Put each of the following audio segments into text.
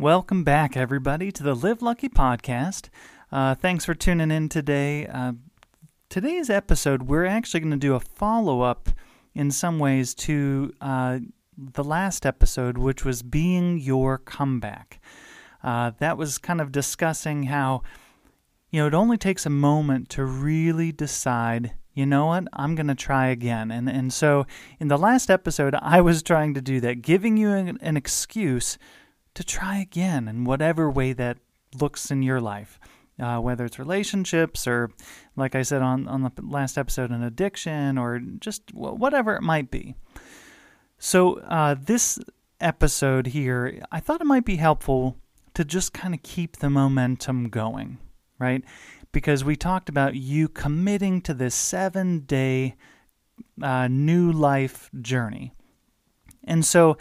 Welcome back, everybody, to the Live Lucky podcast. Uh, thanks for tuning in today. Uh, today's episode, we're actually going to do a follow up in some ways to uh, the last episode, which was Being Your Comeback. Uh, that was kind of discussing how, you know, it only takes a moment to really decide you know what, I'm going to try again. And, and so in the last episode, I was trying to do that, giving you an, an excuse to try again in whatever way that looks in your life. Uh, whether it's relationships or, like I said on, on the last episode, an addiction or just whatever it might be. So, uh, this episode here, I thought it might be helpful to just kind of keep the momentum going, right? Because we talked about you committing to this seven day uh, new life journey. And so,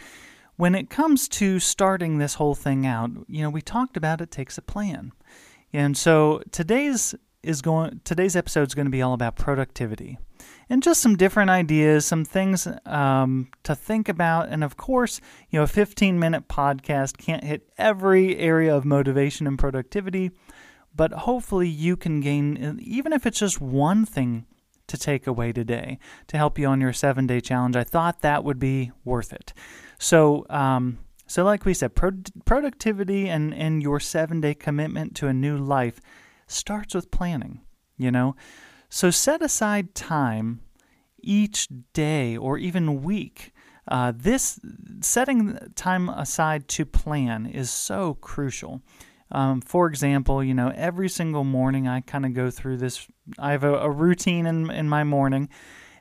when it comes to starting this whole thing out, you know, we talked about it takes a plan. And so today's is going today's episode is going to be all about productivity and just some different ideas, some things um, to think about. And of course, you know, a 15 minute podcast can't hit every area of motivation and productivity, but hopefully you can gain, even if it's just one thing to take away today to help you on your seven day challenge. I thought that would be worth it. So, um, so like we said, pro- productivity and, and your seven day commitment to a new life starts with planning, you know? So set aside time each day or even week. Uh, this setting time aside to plan is so crucial. Um, for example, you know, every single morning I kind of go through this. I have a, a routine in in my morning,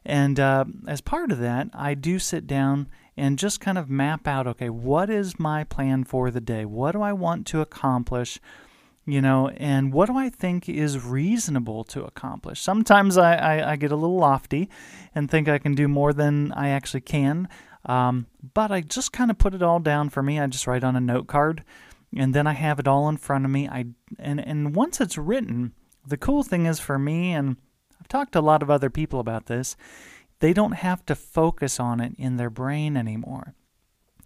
and uh, as part of that, I do sit down and just kind of map out. Okay, what is my plan for the day? What do I want to accomplish? You know, and what do I think is reasonable to accomplish? Sometimes I, I, I get a little lofty and think I can do more than I actually can. Um, but I just kind of put it all down for me. I just write on a note card and then I have it all in front of me. I and and once it's written, the cool thing is for me, and I've talked to a lot of other people about this, they don't have to focus on it in their brain anymore.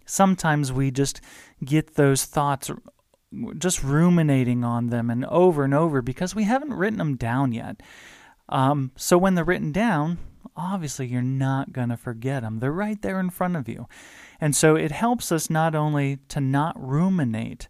Sometimes we just get those thoughts just ruminating on them and over and over because we haven't written them down yet. Um, so when they're written down, obviously you're not going to forget them. They're right there in front of you. And so it helps us not only to not ruminate,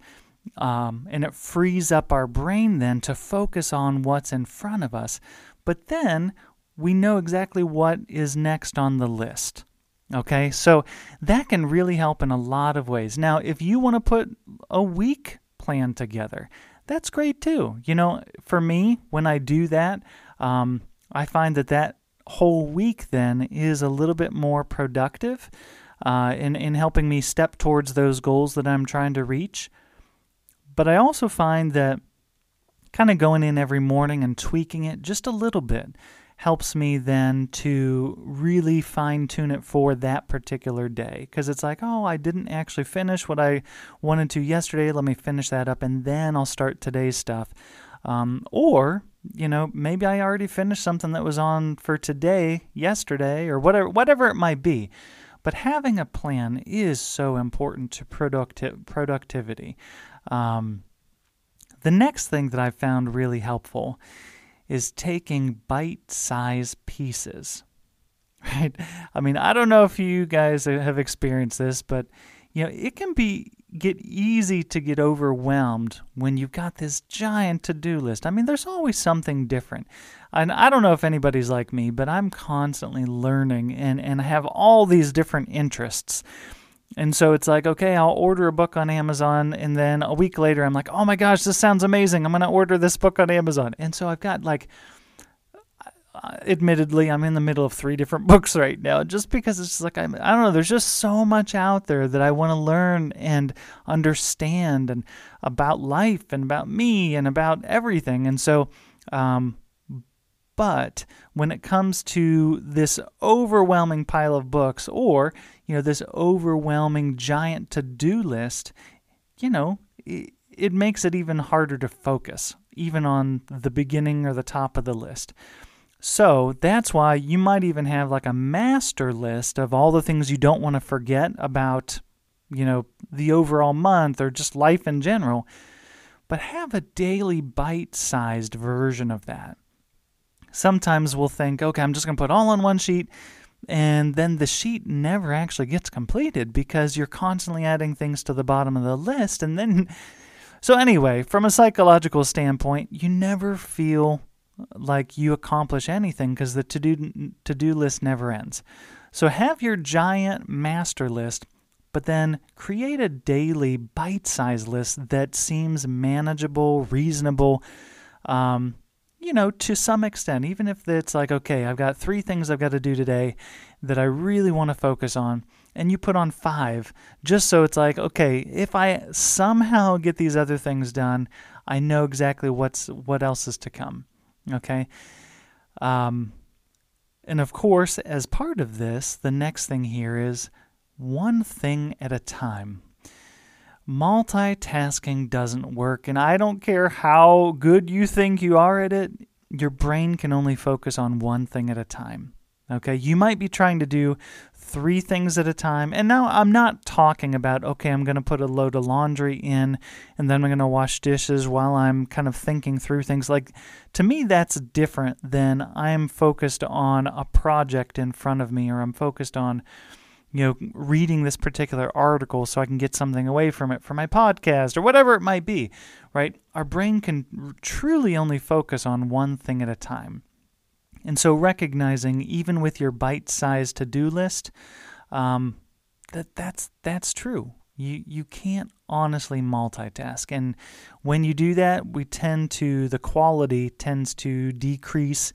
um, and it frees up our brain then to focus on what's in front of us, but then we know exactly what is next on the list. Okay, so that can really help in a lot of ways. Now, if you want to put a week plan together, that's great too. You know, for me, when I do that, um, I find that that whole week then is a little bit more productive uh, in, in helping me step towards those goals that I'm trying to reach. But I also find that kind of going in every morning and tweaking it just a little bit helps me then to really fine tune it for that particular day. Because it's like, oh, I didn't actually finish what I wanted to yesterday. Let me finish that up and then I'll start today's stuff. Um, or, you know, maybe I already finished something that was on for today, yesterday, or whatever, whatever it might be. But having a plan is so important to producti- productivity. Um, the next thing that I've found really helpful is taking bite sized pieces. Right? I mean, I don't know if you guys have experienced this, but you know, it can be get easy to get overwhelmed when you've got this giant to-do list. I mean, there's always something different. And I don't know if anybody's like me, but I'm constantly learning and and have all these different interests. And so it's like, okay, I'll order a book on Amazon and then a week later I'm like, "Oh my gosh, this sounds amazing. I'm going to order this book on Amazon." And so I've got like uh, admittedly, I'm in the middle of three different books right now, just because it's just like I'm, I don't know. There's just so much out there that I want to learn and understand, and about life and about me and about everything. And so, um, but when it comes to this overwhelming pile of books, or you know, this overwhelming giant to-do list, you know, it, it makes it even harder to focus, even on the beginning or the top of the list. So that's why you might even have like a master list of all the things you don't want to forget about, you know, the overall month or just life in general. But have a daily bite sized version of that. Sometimes we'll think, okay, I'm just going to put all on one sheet. And then the sheet never actually gets completed because you're constantly adding things to the bottom of the list. And then, so anyway, from a psychological standpoint, you never feel like you accomplish anything because the to-do to-do list never ends. So have your giant master list, but then create a daily bite-sized list that seems manageable, reasonable, um, you know, to some extent. Even if it's like, okay, I've got three things I've got to do today that I really want to focus on, and you put on five, just so it's like, okay, if I somehow get these other things done, I know exactly what's what else is to come. Okay. Um, and of course, as part of this, the next thing here is one thing at a time. Multitasking doesn't work, and I don't care how good you think you are at it, your brain can only focus on one thing at a time. Okay, you might be trying to do three things at a time. And now I'm not talking about, okay, I'm going to put a load of laundry in and then I'm going to wash dishes while I'm kind of thinking through things. Like, to me, that's different than I'm focused on a project in front of me or I'm focused on, you know, reading this particular article so I can get something away from it for my podcast or whatever it might be, right? Our brain can truly only focus on one thing at a time. And so, recognizing even with your bite-sized to-do list, um, that that's that's true. You you can't honestly multitask, and when you do that, we tend to the quality tends to decrease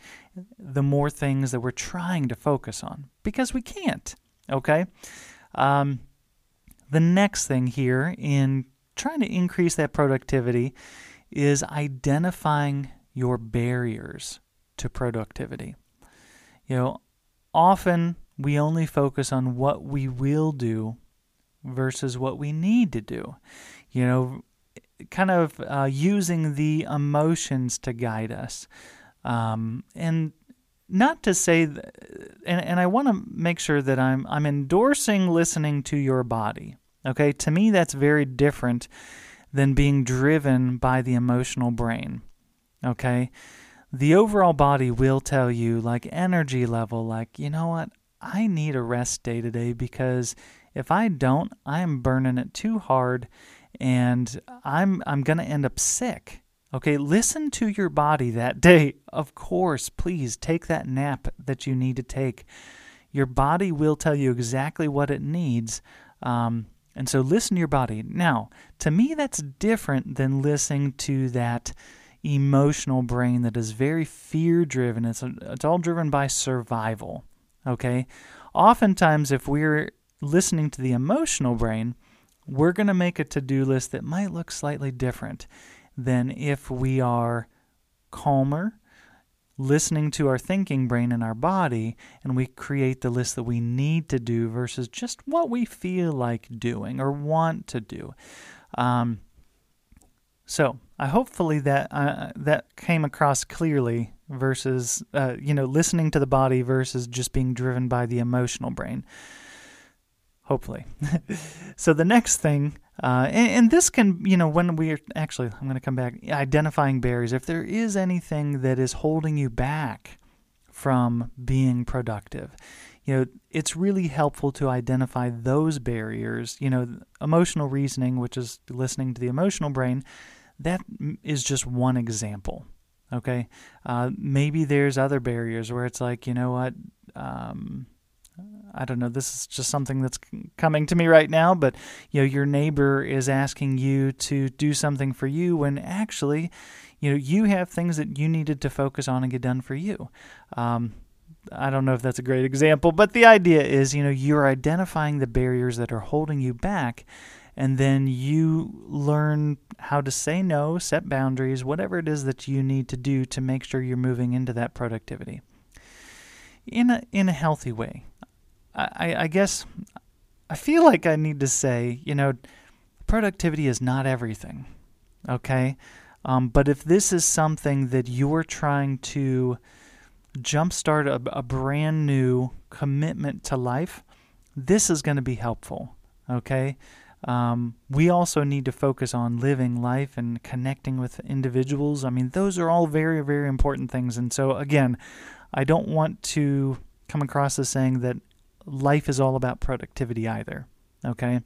the more things that we're trying to focus on because we can't. Okay. Um, the next thing here in trying to increase that productivity is identifying your barriers to productivity. You know, often we only focus on what we will do versus what we need to do. You know, kind of uh, using the emotions to guide us. Um, and not to say that, and, and I want to make sure that I'm I'm endorsing listening to your body. Okay, to me that's very different than being driven by the emotional brain. Okay, the overall body will tell you, like energy level, like, you know what, I need a rest day today because if I don't, I'm burning it too hard and I'm I'm going to end up sick. Okay, listen to your body that day. Of course, please take that nap that you need to take. Your body will tell you exactly what it needs. Um, and so listen to your body. Now, to me, that's different than listening to that emotional brain that is very fear driven. It's, it's all driven by survival. Okay? Oftentimes, if we're listening to the emotional brain, we're going to make a to do list that might look slightly different than if we are calmer, listening to our thinking brain and our body, and we create the list that we need to do versus just what we feel like doing or want to do. Um, so, I hopefully that uh, that came across clearly versus uh, you know listening to the body versus just being driven by the emotional brain. Hopefully. so the next thing, uh, and, and, this can you know when we are actually I'm going to come back identifying barriers. If there is anything that is holding you back from being productive, you know it's really helpful to identify those barriers. You know emotional reasoning, which is listening to the emotional brain that is just one example. Okay, uh, maybe there's other barriers where it's like, you know what, um, I don't know. This is just something that's coming to me right now, but you know, your neighbor is asking you to do something for you when actually, you know, you have things that you needed to focus on and get done for you. Um, I don't know if that's a great example, but the idea is, you know, you're identifying the barriers that are holding you back, and then you learn how to say no, set boundaries, whatever it is that you need to do to make sure you're moving into that productivity in a in a healthy way. I, I guess I feel like I need to say, you know, productivity is not everything. Okay, um, but if this is something that you're trying to jumpstart a, a brand new commitment to life, this is going to be helpful. Okay. Um, we also need to focus on living life and connecting with individuals. I mean, those are all very, very important things. And so, again, I don't want to come across as saying that life is all about productivity either. Okay.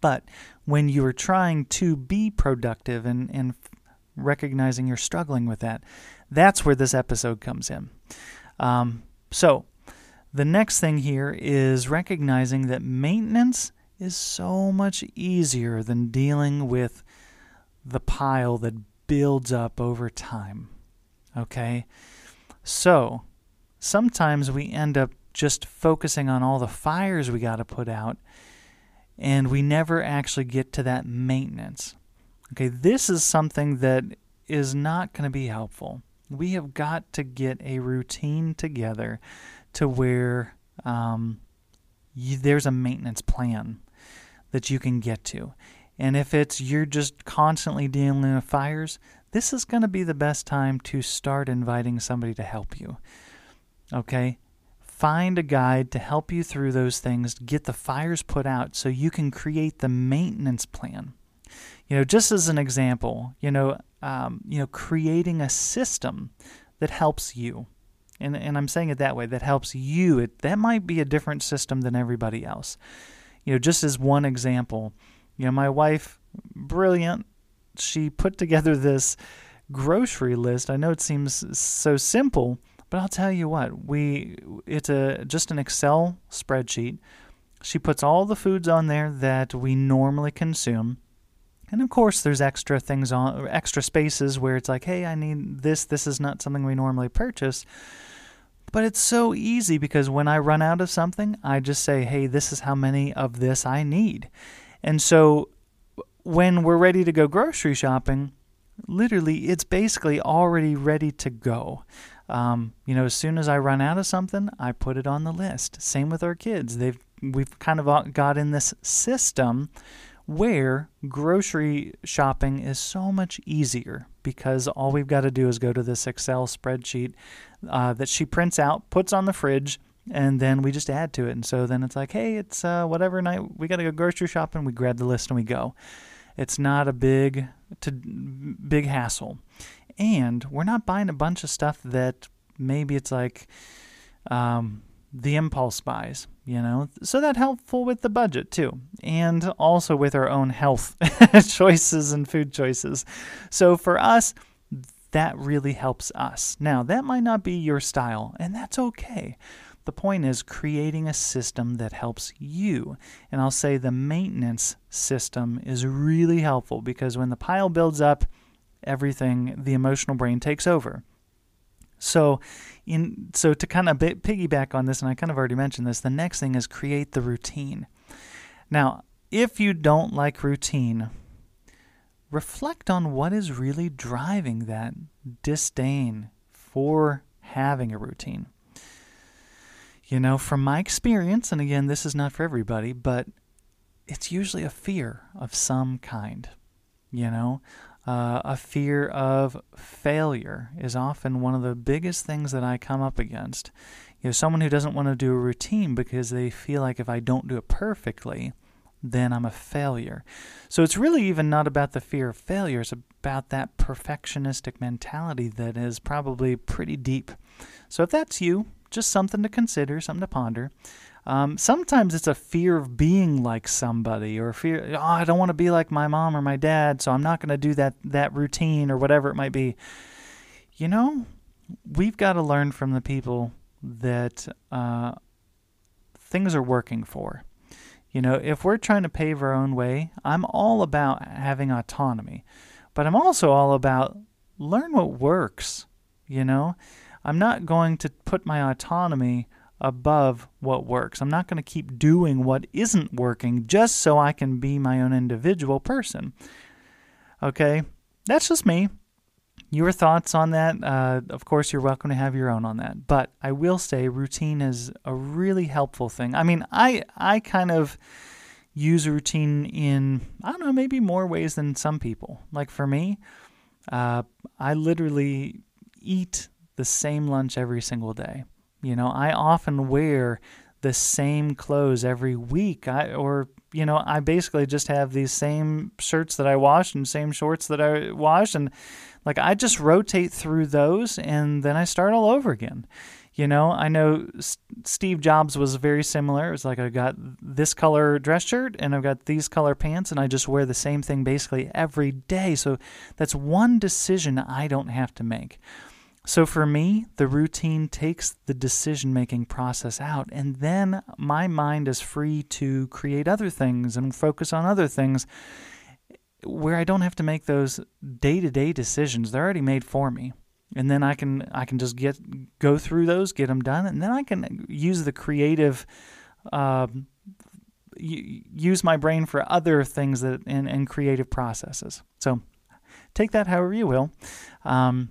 But when you are trying to be productive and, and recognizing you're struggling with that, that's where this episode comes in. Um, so, the next thing here is recognizing that maintenance is so much easier than dealing with the pile that builds up over time. Okay? So, sometimes we end up just focusing on all the fires we got to put out, and we never actually get to that maintenance. Okay, this is something that is not going to be helpful we have got to get a routine together to where um, you, there's a maintenance plan that you can get to. And if it's you're just constantly dealing with fires, this is going to be the best time to start inviting somebody to help you. Okay? Find a guide to help you through those things, get the fires put out so you can create the maintenance plan. You know, just as an example, you know, um, you know, creating a system that helps you. And, and I'm saying it that way, that helps you. It, that might be a different system than everybody else. You know, just as one example, you know, my wife, brilliant, she put together this grocery list. I know it seems so simple, but I'll tell you what, we it's a just an Excel spreadsheet. She puts all the foods on there that we normally consume. And of course, there's extra things on extra spaces where it's like, hey, I need this. This is not something we normally purchase. But it's so easy because when I run out of something, I just say, hey, this is how many of this I need. And so when we're ready to go grocery shopping, literally, it's basically already ready to go. Um, you know, as soon as I run out of something, I put it on the list. Same with our kids. They've we've kind of got in this system where grocery shopping is so much easier because all we've got to do is go to this Excel spreadsheet uh, that she prints out, puts on the fridge, and then we just add to it. And so then it's like, hey, it's uh, whatever night we got to go grocery shopping. We grab the list and we go. It's not a big to big hassle, and we're not buying a bunch of stuff that maybe it's like um, the impulse buys, you know. So that helpful with the budget too, and also with our own health choices and food choices. So for us, that really helps us. Now, that might not be your style, and that's okay. The point is creating a system that helps you. And I'll say the maintenance system is really helpful because when the pile builds up, everything, the emotional brain takes over. So, in so to kind of piggyback on this, and I kind of already mentioned this, the next thing is create the routine. Now, if you don't like routine, reflect on what is really driving that disdain for having a routine. You know, from my experience, and again, this is not for everybody, but it's usually a fear of some kind. You know, uh, a fear of failure is often one of the biggest things that I come up against. You know, someone who doesn't want to do a routine because they feel like if I don't do it perfectly, then I'm a failure. So it's really even not about the fear of failure, it's about that perfectionistic mentality that is probably pretty deep. So if that's you, just something to consider, something to ponder. Um, sometimes it's a fear of being like somebody, or fear, oh, I don't want to be like my mom or my dad, so I'm not going to do that that routine or whatever it might be. You know, we've got to learn from the people that uh, things are working for. You know, if we're trying to pave our own way, I'm all about having autonomy, but I'm also all about learn what works, you know? I'm not going to put my autonomy above what works. I'm not going to keep doing what isn't working just so I can be my own individual person. Okay? That's just me. Your thoughts on that, uh, of course, you're welcome to have your own on that. But I will say routine is a really helpful thing. I mean, I, I kind of use routine in, I don't know, maybe more ways than some people. Like for me, uh, I literally eat the same lunch every single day. You know, I often wear the same clothes every week. I or you know, I basically just have these same shirts that I wash and same shorts that I wash and like I just rotate through those and then I start all over again. You know, I know S- Steve Jobs was very similar. It was like I got this color dress shirt and I've got these color pants, and I just wear the same thing basically every day. So that's one decision I don't have to make. So for me, the routine takes the decision making process out, and then my mind is free to create other things and focus on other things where I don't have to make those day to day decisions. They're already made for me and then I can I can just get go through those, get them done, and then I can use the creative, uh, use my brain for other things that and, and creative processes. So take that however you will, um,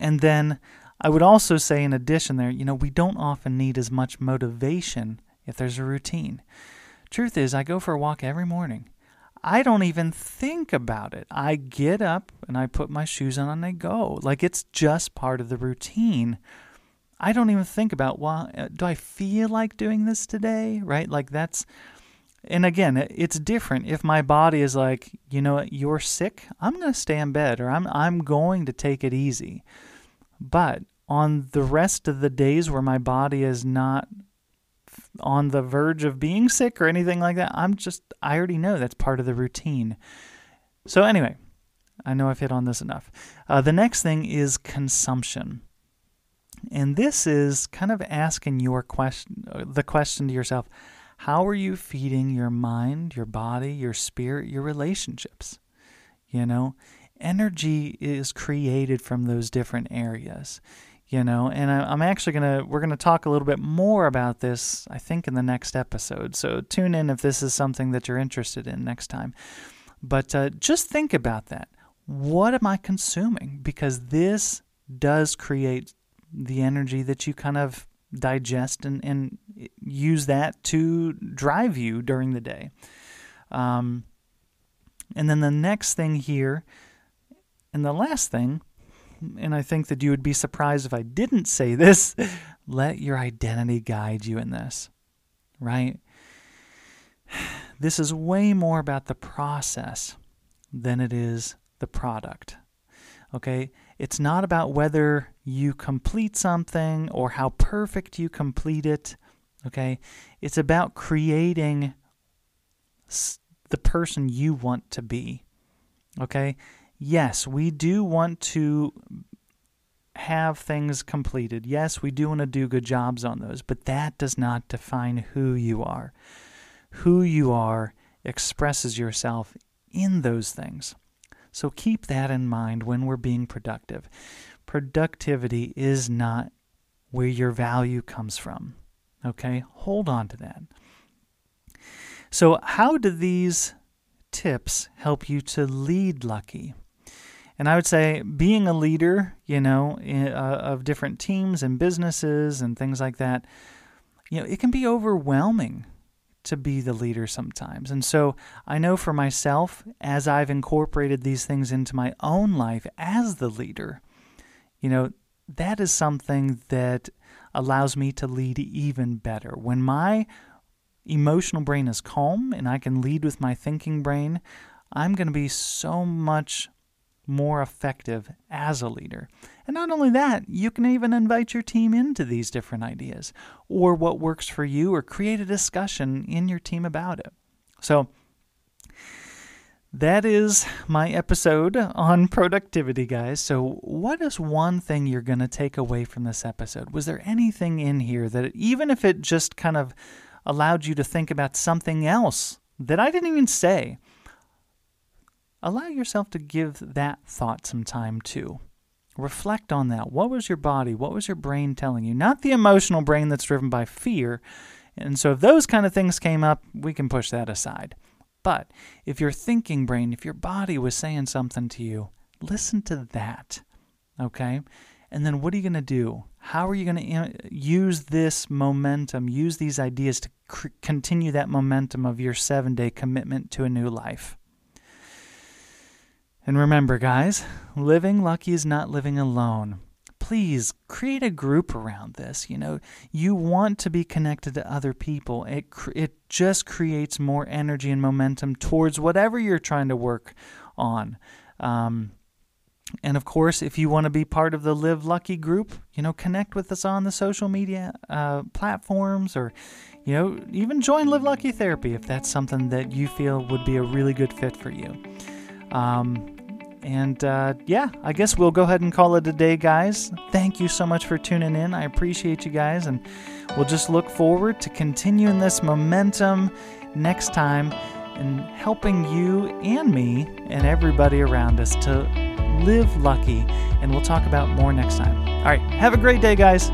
and then I would also say in addition there, you know, we don't often need as much motivation if there's a routine. Truth is, I go for a walk every morning. I don't even think about it. I get up and I put my shoes on and I go. Like it's just part of the routine. I don't even think about, well, uh, do I feel like doing this today? Right? Like that's, and again, it's different. If my body is like, you know you're sick, I'm going to stay in bed or I'm, I'm going to take it easy. But on the rest of the days where my body is not on the verge of being sick or anything like that. I'm just, I already know that's part of the routine. So, anyway, I know I've hit on this enough. Uh, the next thing is consumption. And this is kind of asking your question, the question to yourself how are you feeding your mind, your body, your spirit, your relationships? You know, energy is created from those different areas you know? And I, am actually gonna we're gonna talk a little bit more about this i think in the next episode. So tune in if this is something that you're interested in next time. But uh, just think about that. What am i consuming? Because this does create the energy that you kind of digest and, and use that to drive you during the day. Um, and then the next thing here and the last thing and I think that you would be surprised if I didn't say this, let your identity guide you in this, right? This is way more about the process than it is the product. Okay? It's not about whether you complete something or how perfect you complete it. Okay? It's about creating the person you want to be. Okay? Yes, we do want to have things completed. Yes, we do want to do good jobs on those, but that does not define who you are. Who you are expresses yourself in those things. So keep that in mind when we're being productive. Productivity is not where your value comes from. Okay? Hold on to that. So, how do these tips help you to lead lucky? And I would say being a leader, you know, in, uh, of different teams and businesses and things like that, you know, it can be overwhelming to be the leader sometimes. And so I know for myself, as I've incorporated these things into my own life as the leader, you know, that is something that allows me to lead even better. When my emotional brain is calm and I can lead with my thinking brain, I'm going to be so much more effective as a leader. And not only that, you can even invite your team into these different ideas or what works for you or create a discussion in your team about it. So, that is my episode on productivity, guys. So, what is one thing you're going to take away from this episode? Was there anything in here that, even if it just kind of allowed you to think about something else that I didn't even say, allow yourself to give that thought some time too. Reflect on that. What was your body? What was your brain telling you? Not the emotional brain that's driven by fear. And so, if those kind of things came up, we can push that aside. But if your thinking brain, if your body was saying something to you, listen to that. Okay? And then what are you going to do? How are you going to use this momentum, use these ideas to cr- continue that momentum of your seven day commitment to a new life? And remember, guys, living lucky is not living alone. Please create a group around this. You know, you want to be connected to other people. It it just creates more energy and momentum towards whatever you're trying to work on. Um, and of course, if you want to be part of the Live Lucky group, you know, connect with us on the social media uh, platforms or, you know, even join Live Lucky Therapy if that's something that you feel would be a really good fit for you. Um, and uh, yeah, I guess we'll go ahead and call it a day, guys. Thank you so much for tuning in. I appreciate you guys, and we'll just look forward to continuing this momentum next time and helping you and me and everybody around us to live lucky. And we'll talk about more next time. All right, have a great day, guys.